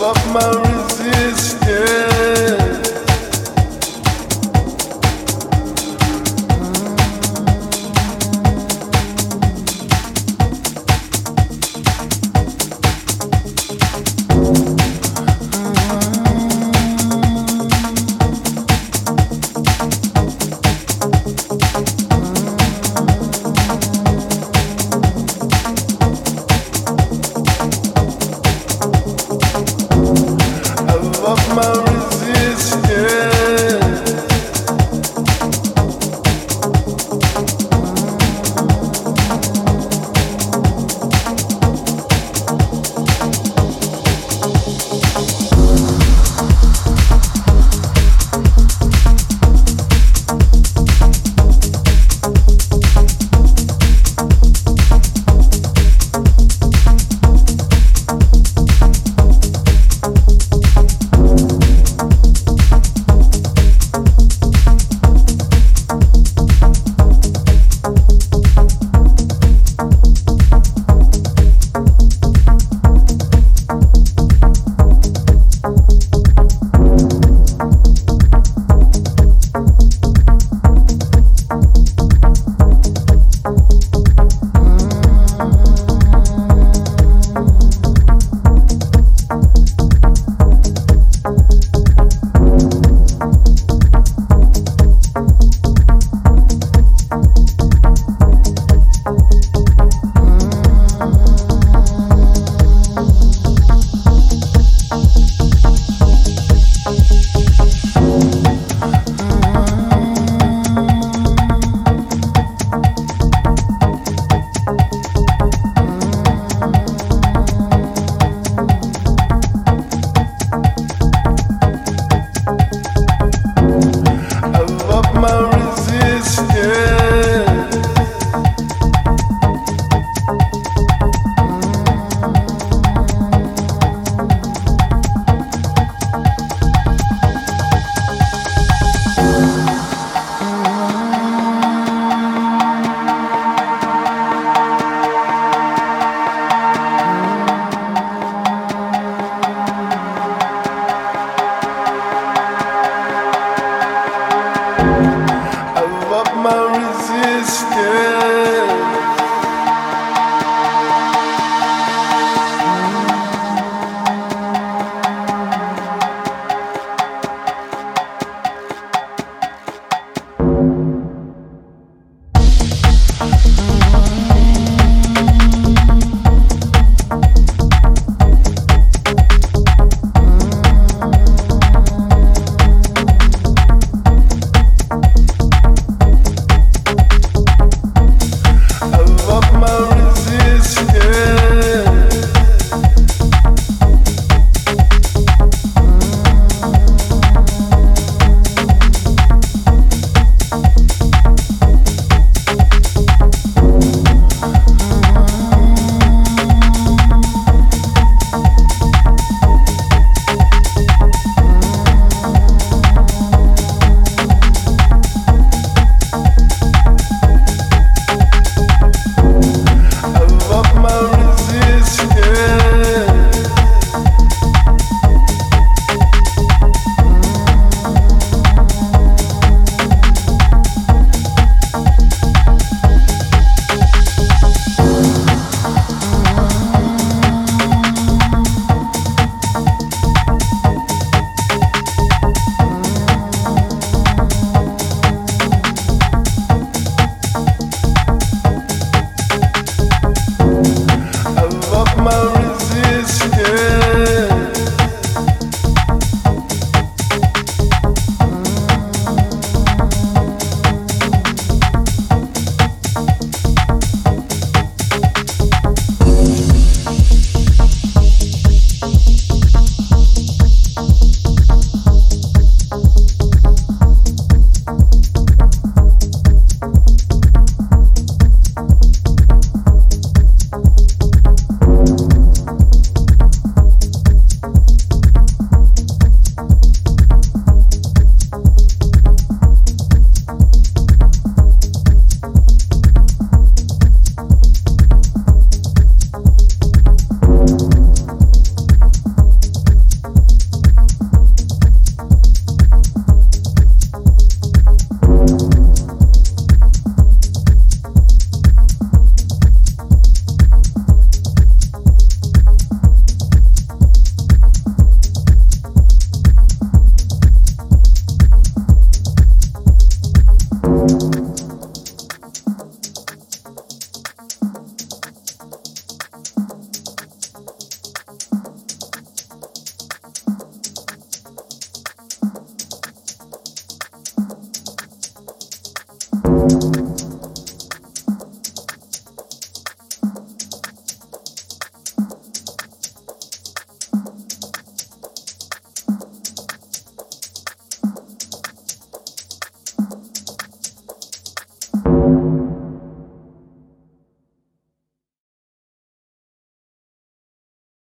love my resistance.